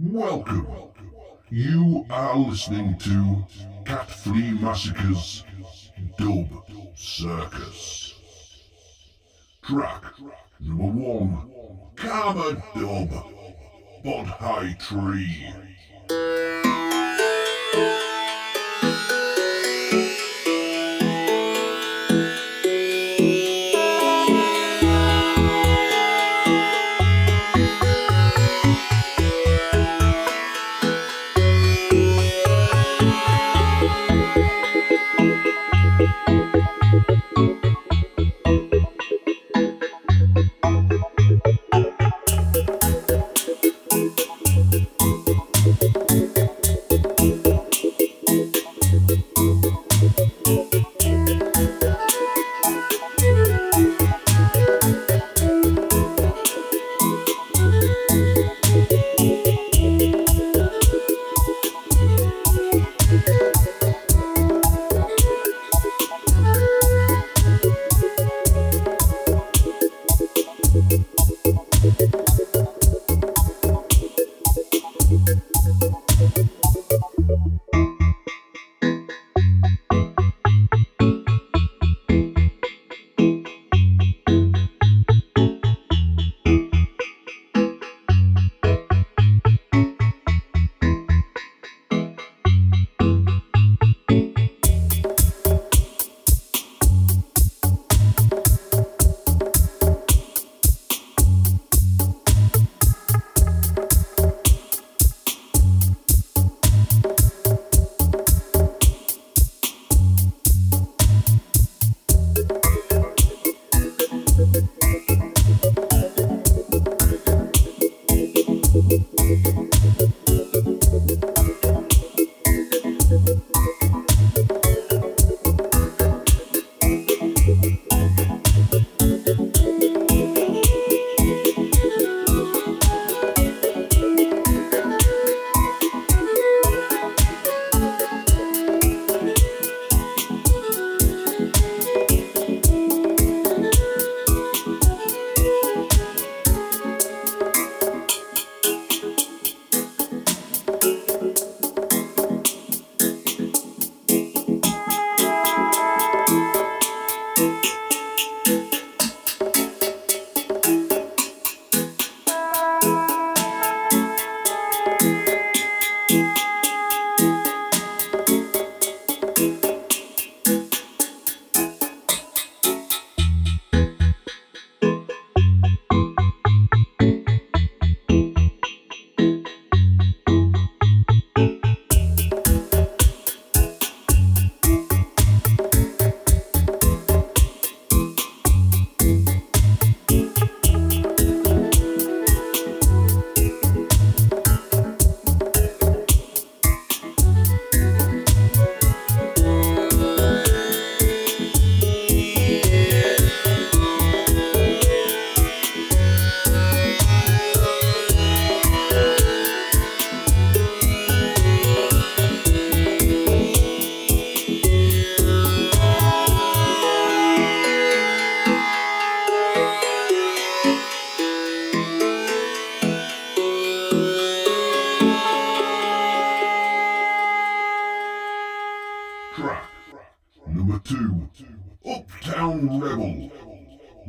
Welcome. You are listening to Cat Flea Massacre's Dub Circus. Track number one Karma Dub, Bod High Tree.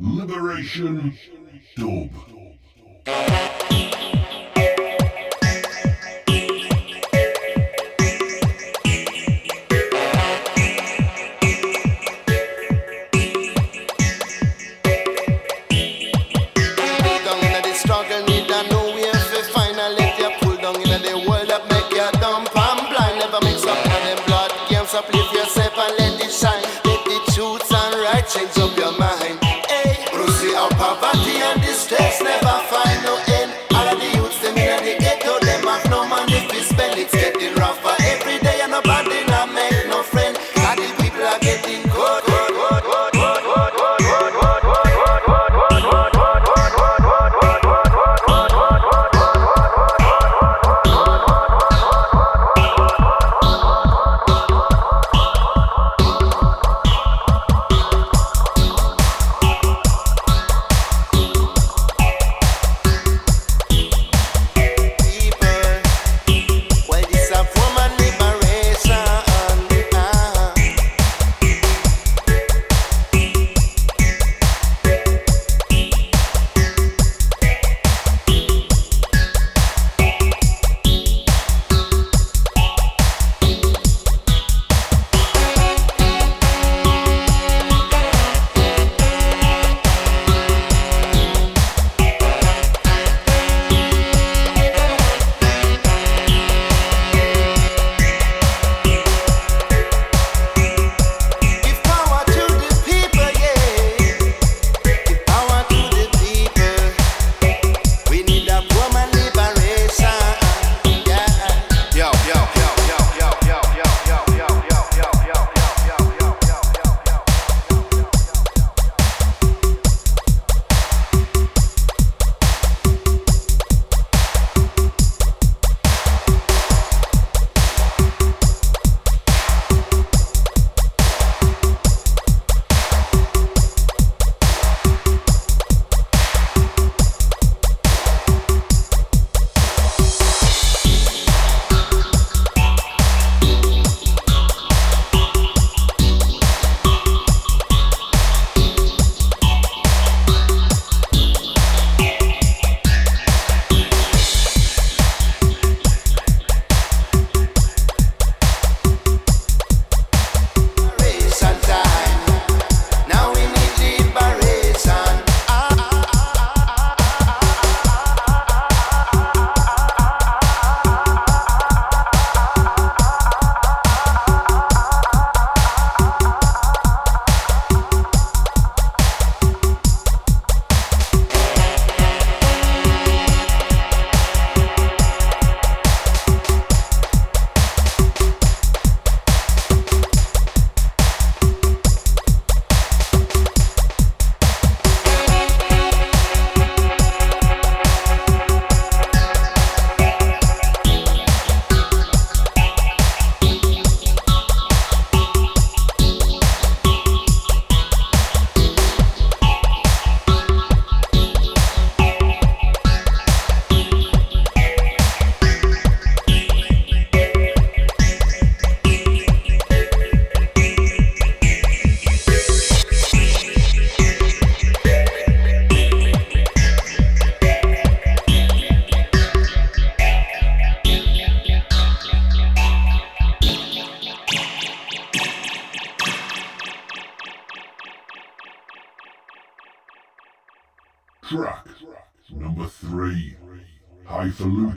Liberation Dub.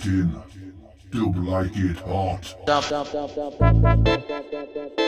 Highfalutin. Dub like it hot. Track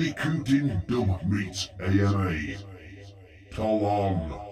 Bandicooting Dub meets AMA. Talon.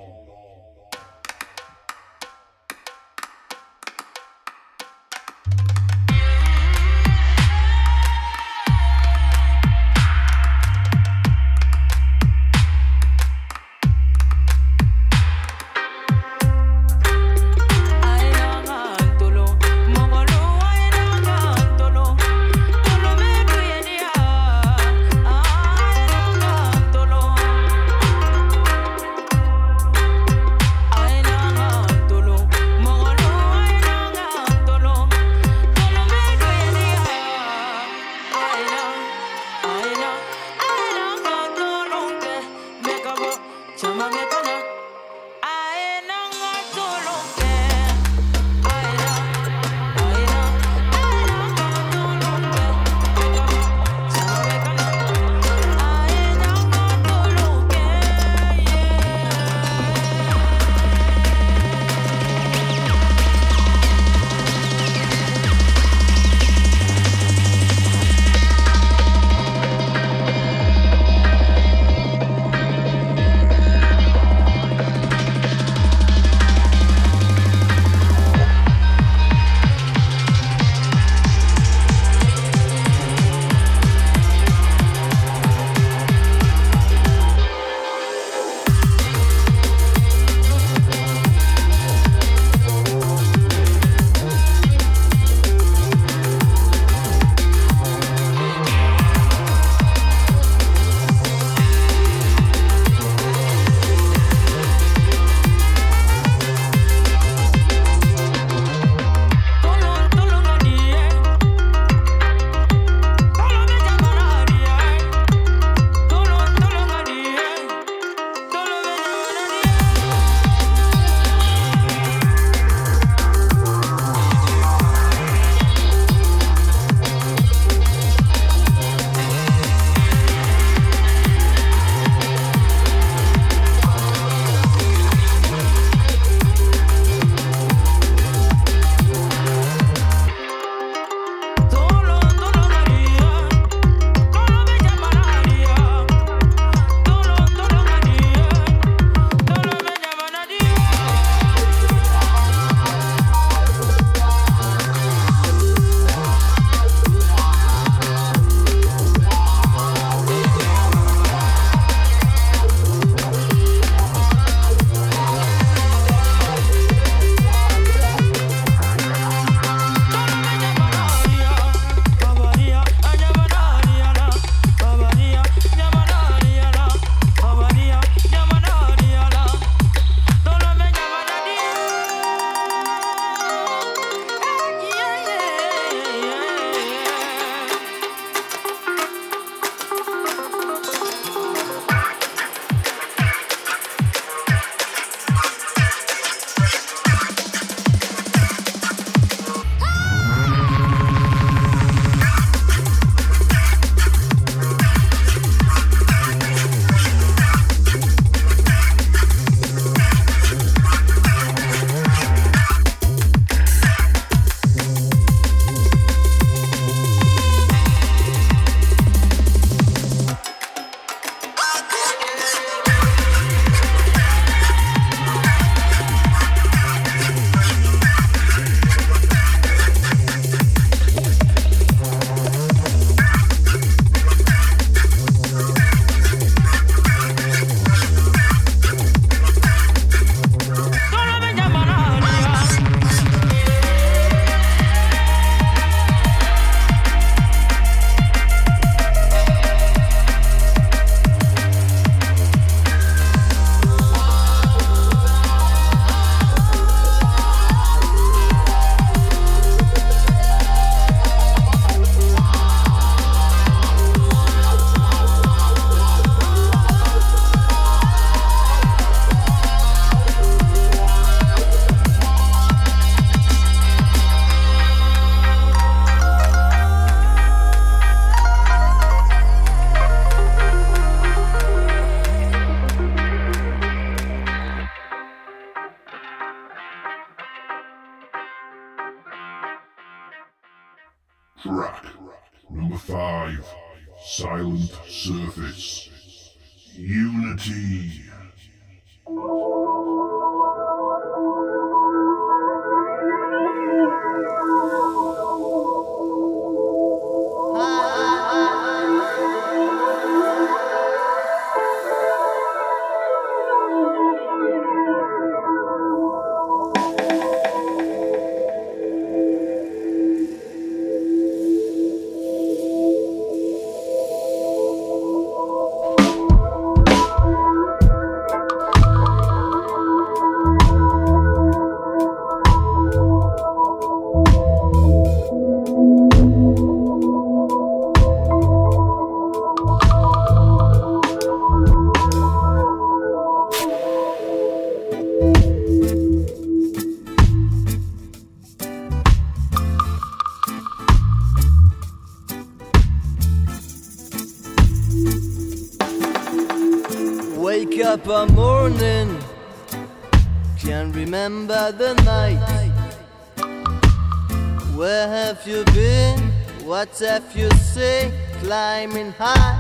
What have you seen? Climbing high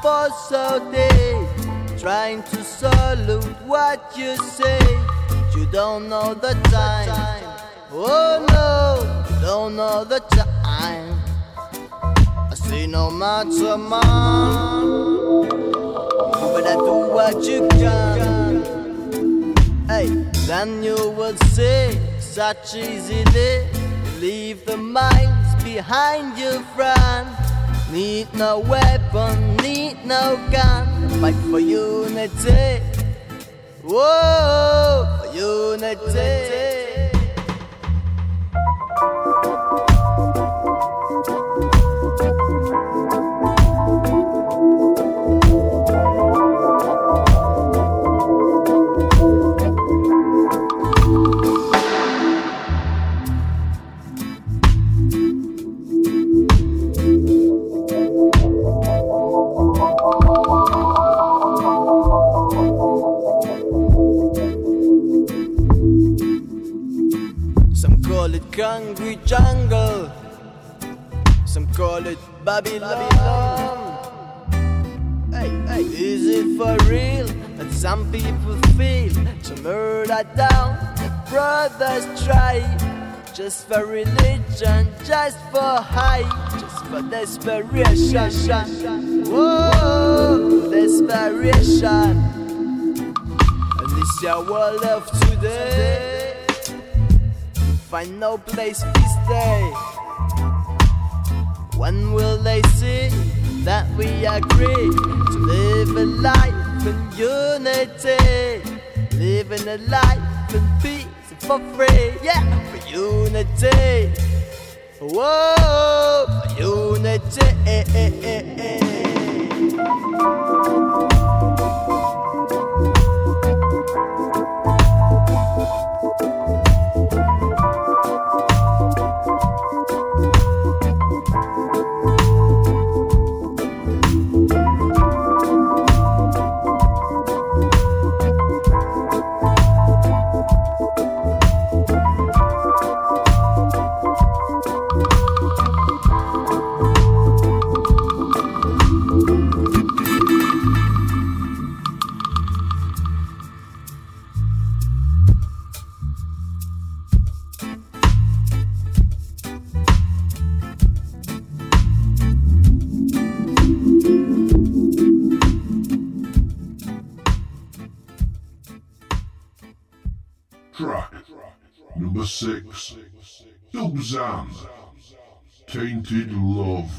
for so day, trying to salute what you say. You don't know the time. Oh no, don't know the time. I see no matter man. But I do what you can. Hey, then you will see such Fight for unity. Desperation. Whoa, desperation. And this your world of today. Find no place to stay. When will they see that we agree to live a life in unity? Living a life in peace for free, yeah, for unity. Whoa, unity. Six, Dubzan, Tainted Love.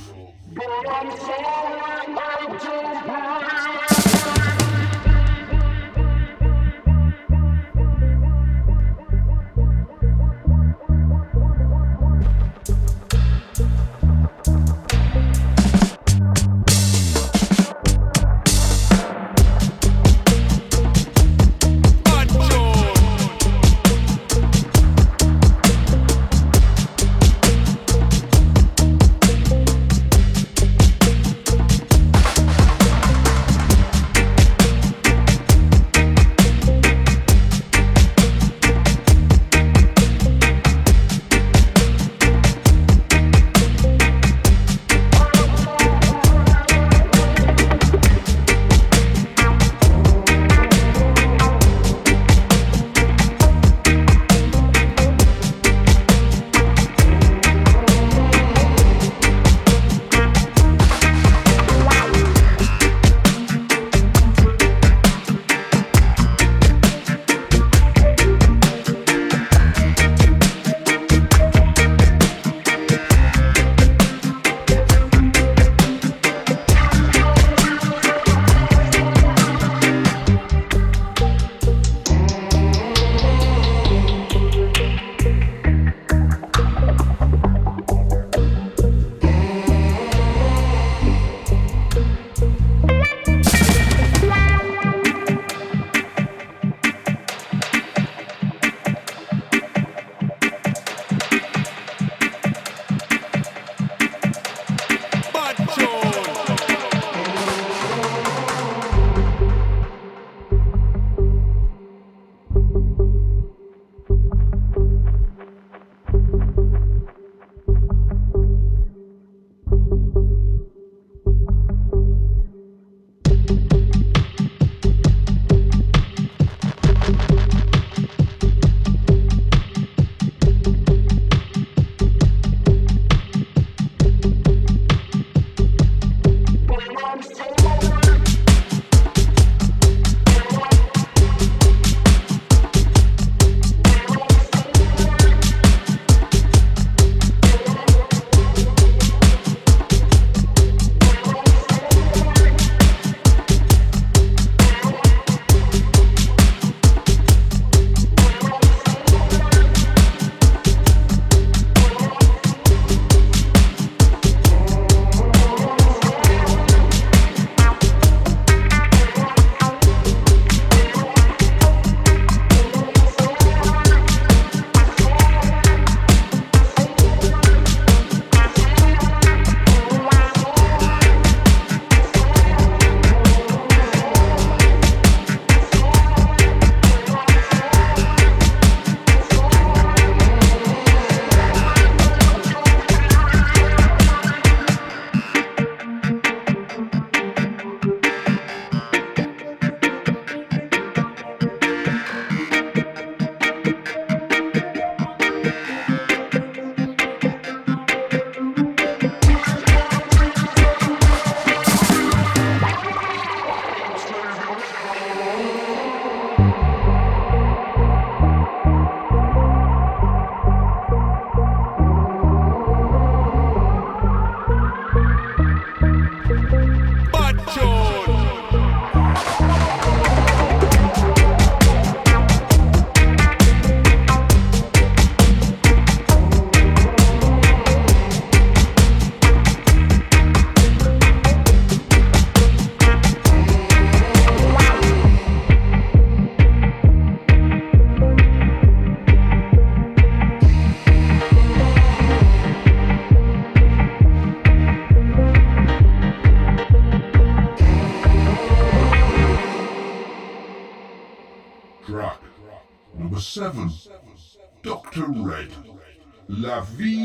Davi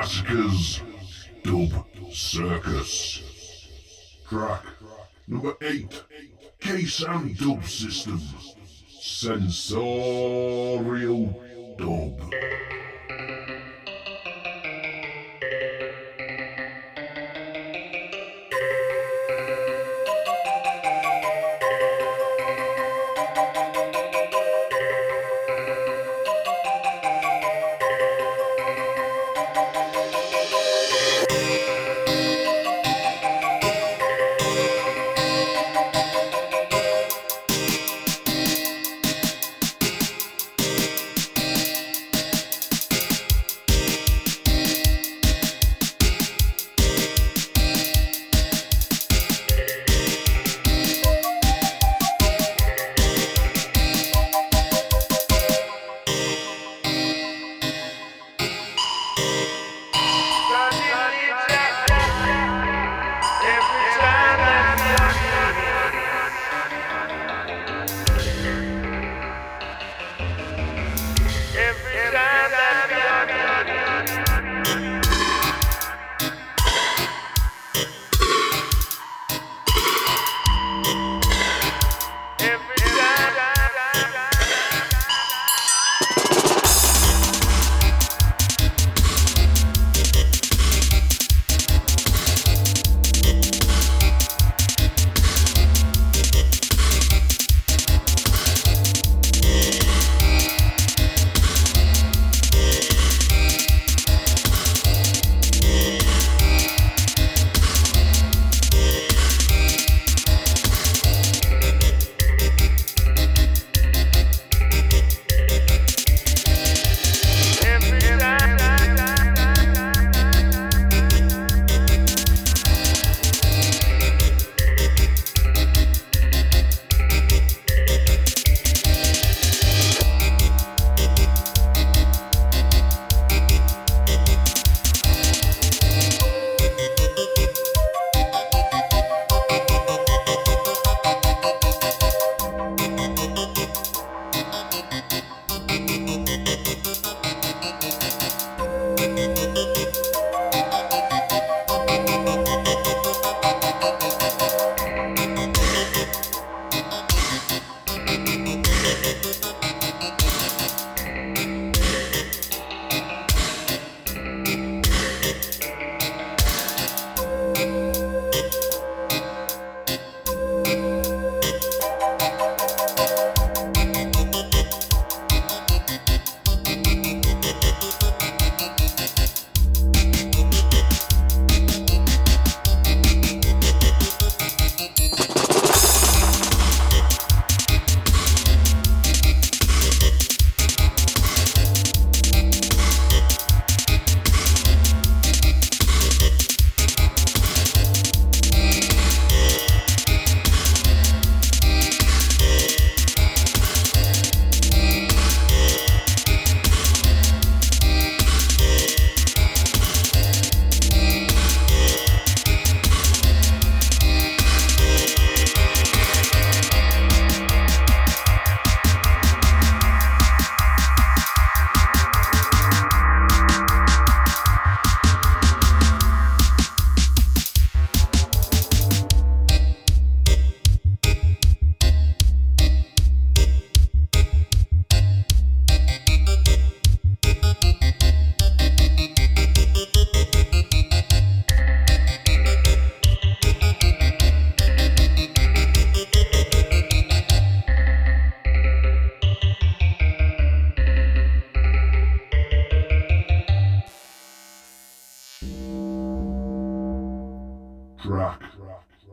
Massacres Dub Circus. Track number 8 K Sound Dub System Sensorial Dub.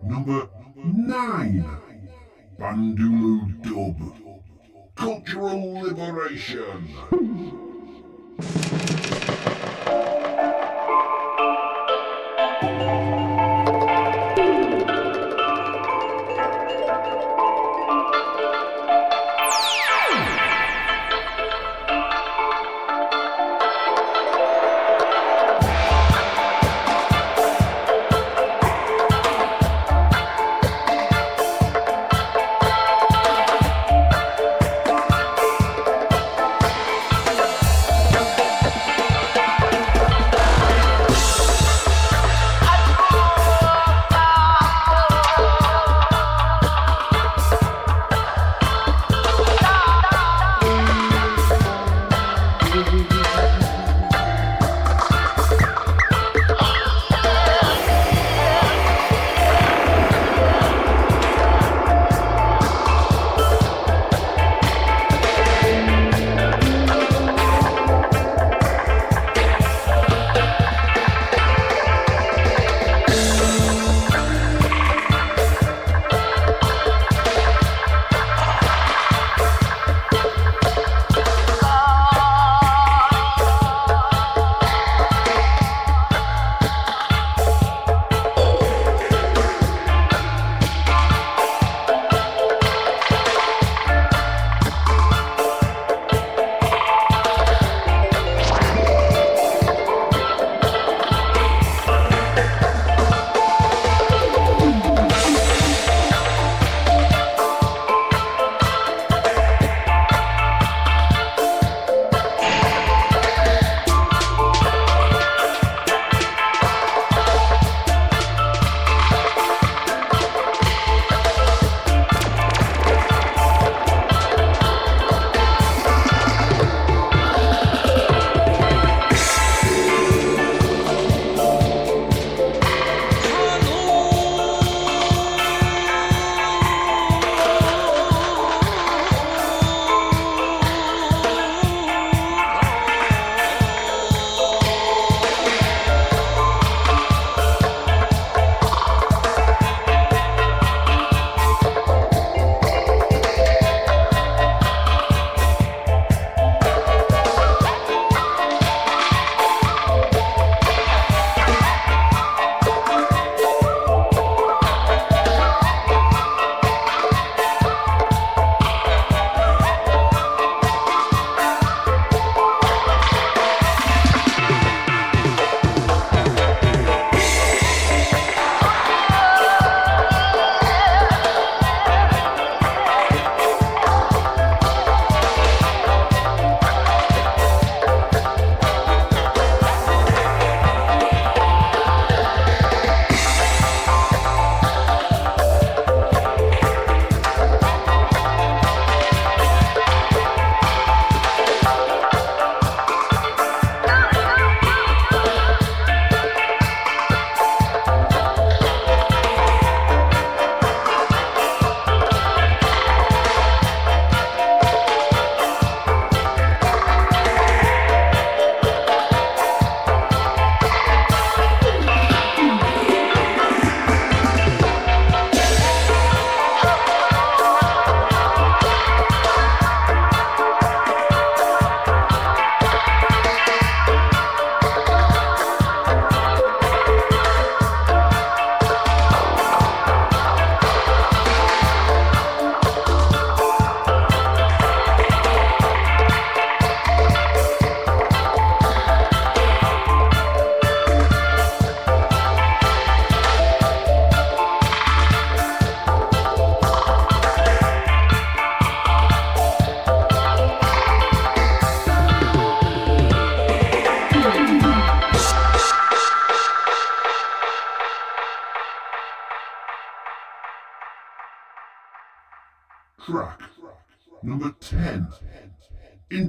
Number nine. Bandulu Dub. Cultural Liberation.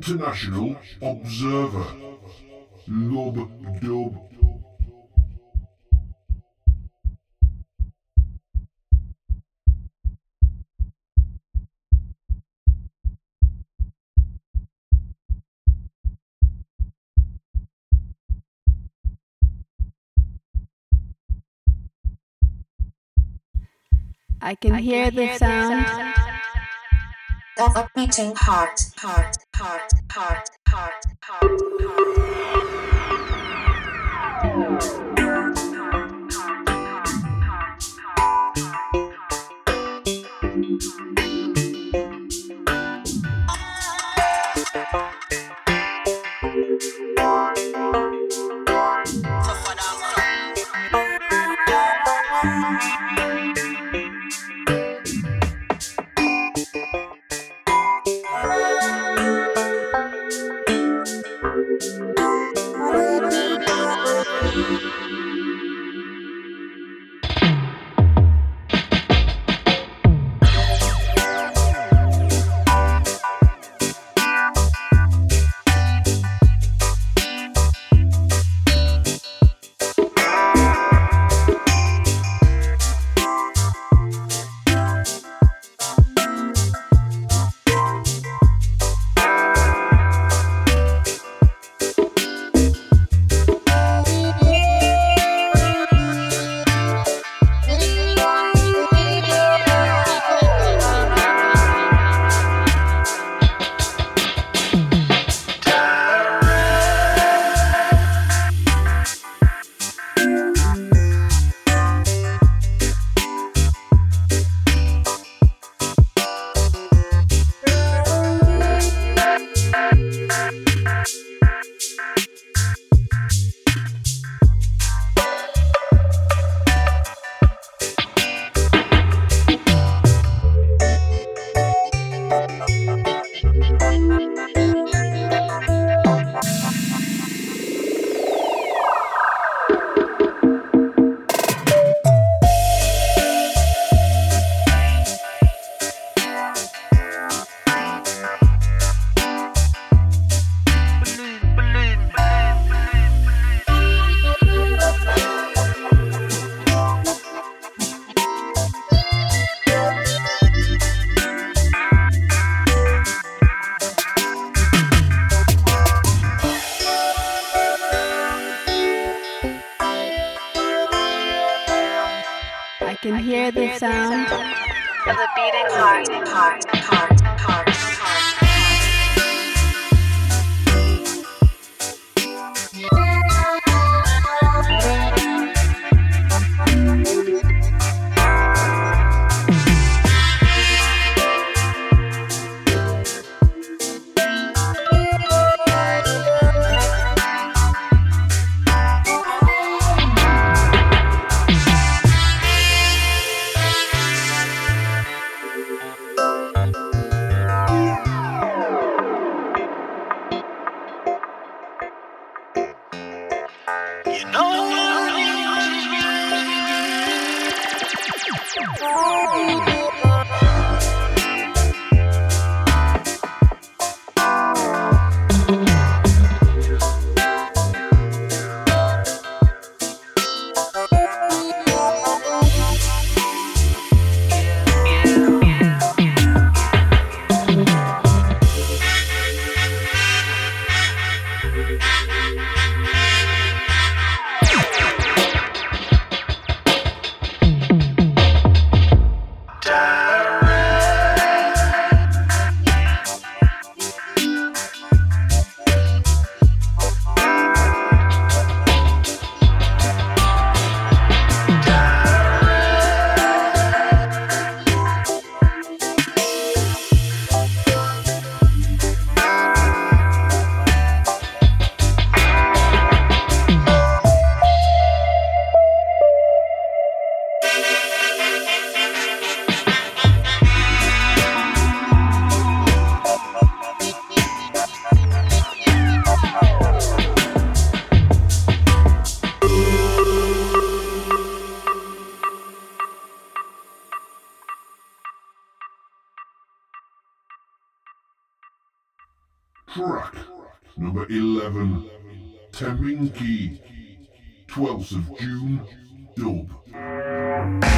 International Observer. Lub dub. I can, hear, the sound. of a beating heart, heart, heart, heart, heart, heart, heart. I hear the sound. Of a beating heart, heart, heart, heart, Teminki, 12th of June, dub.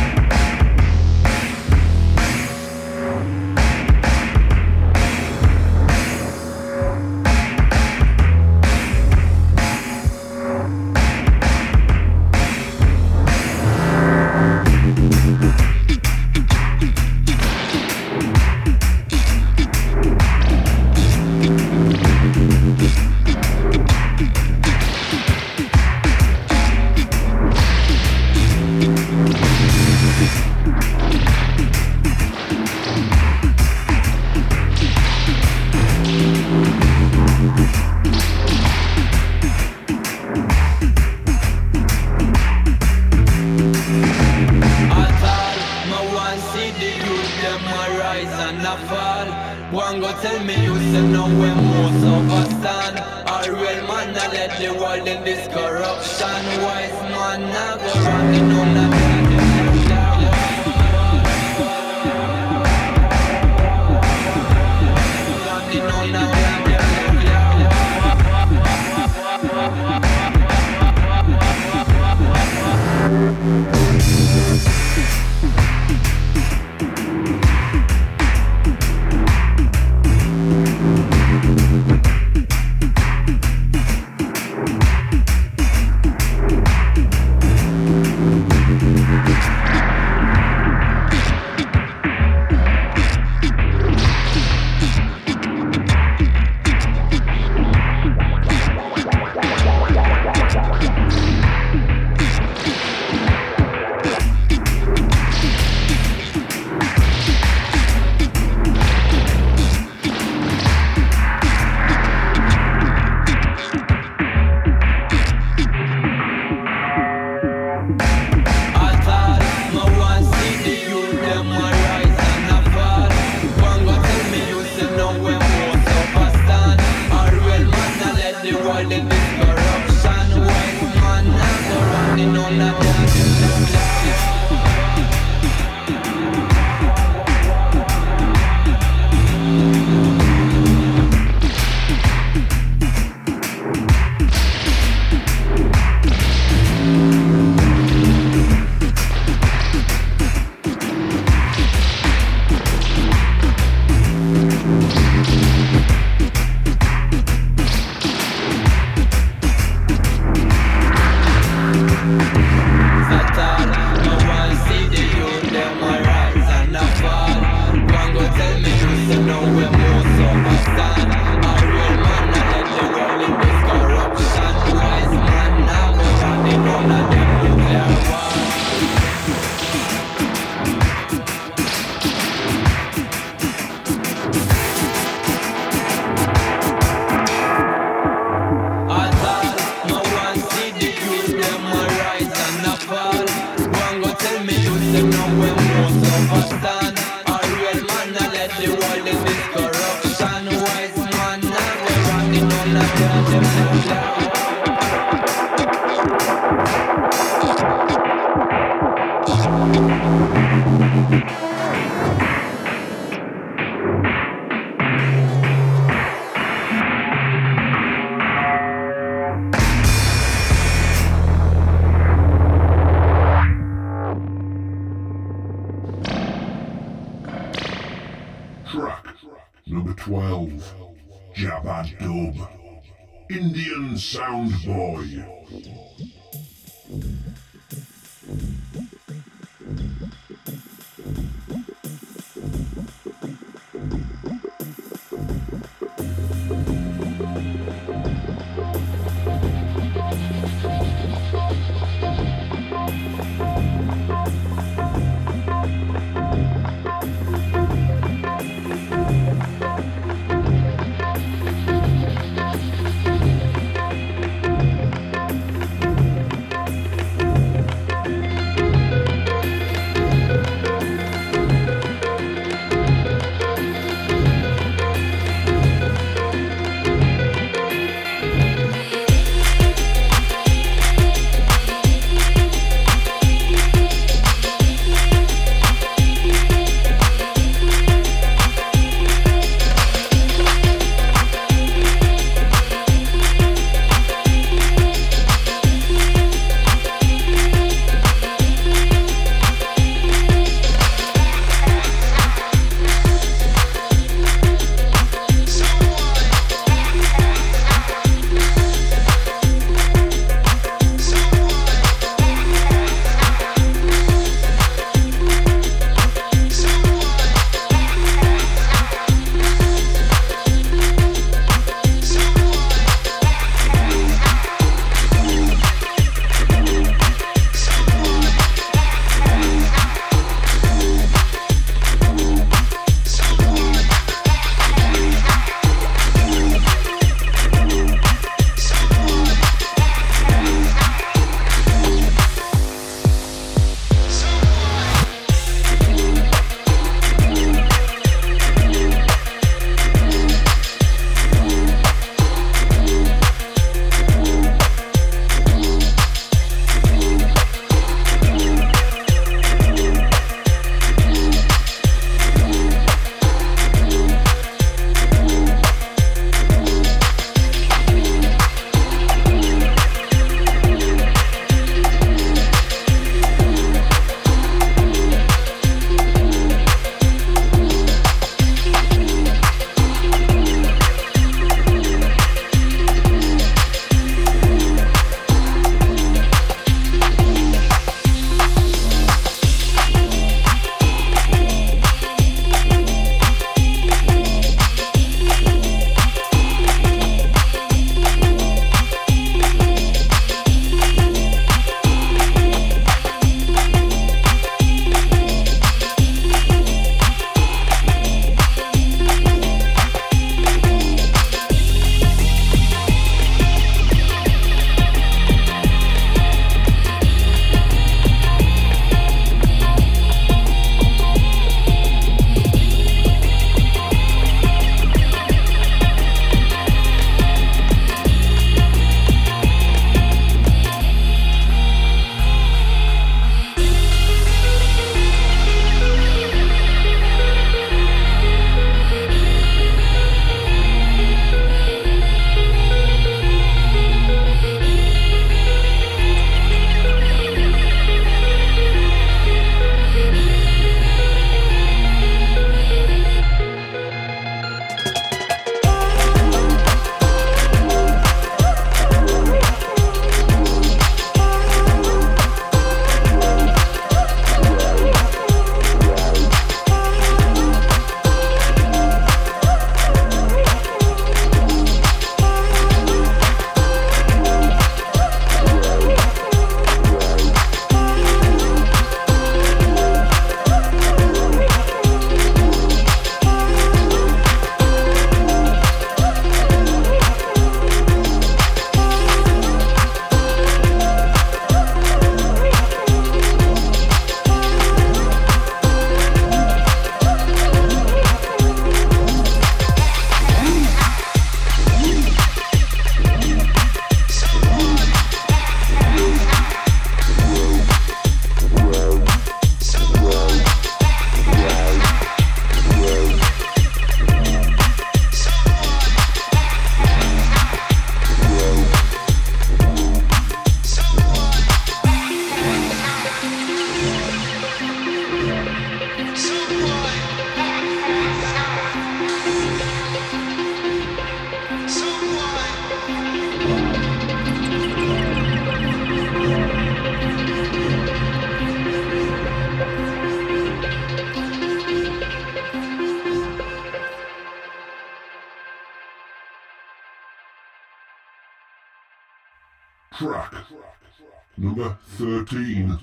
13.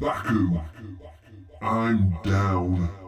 Baku. I'm down.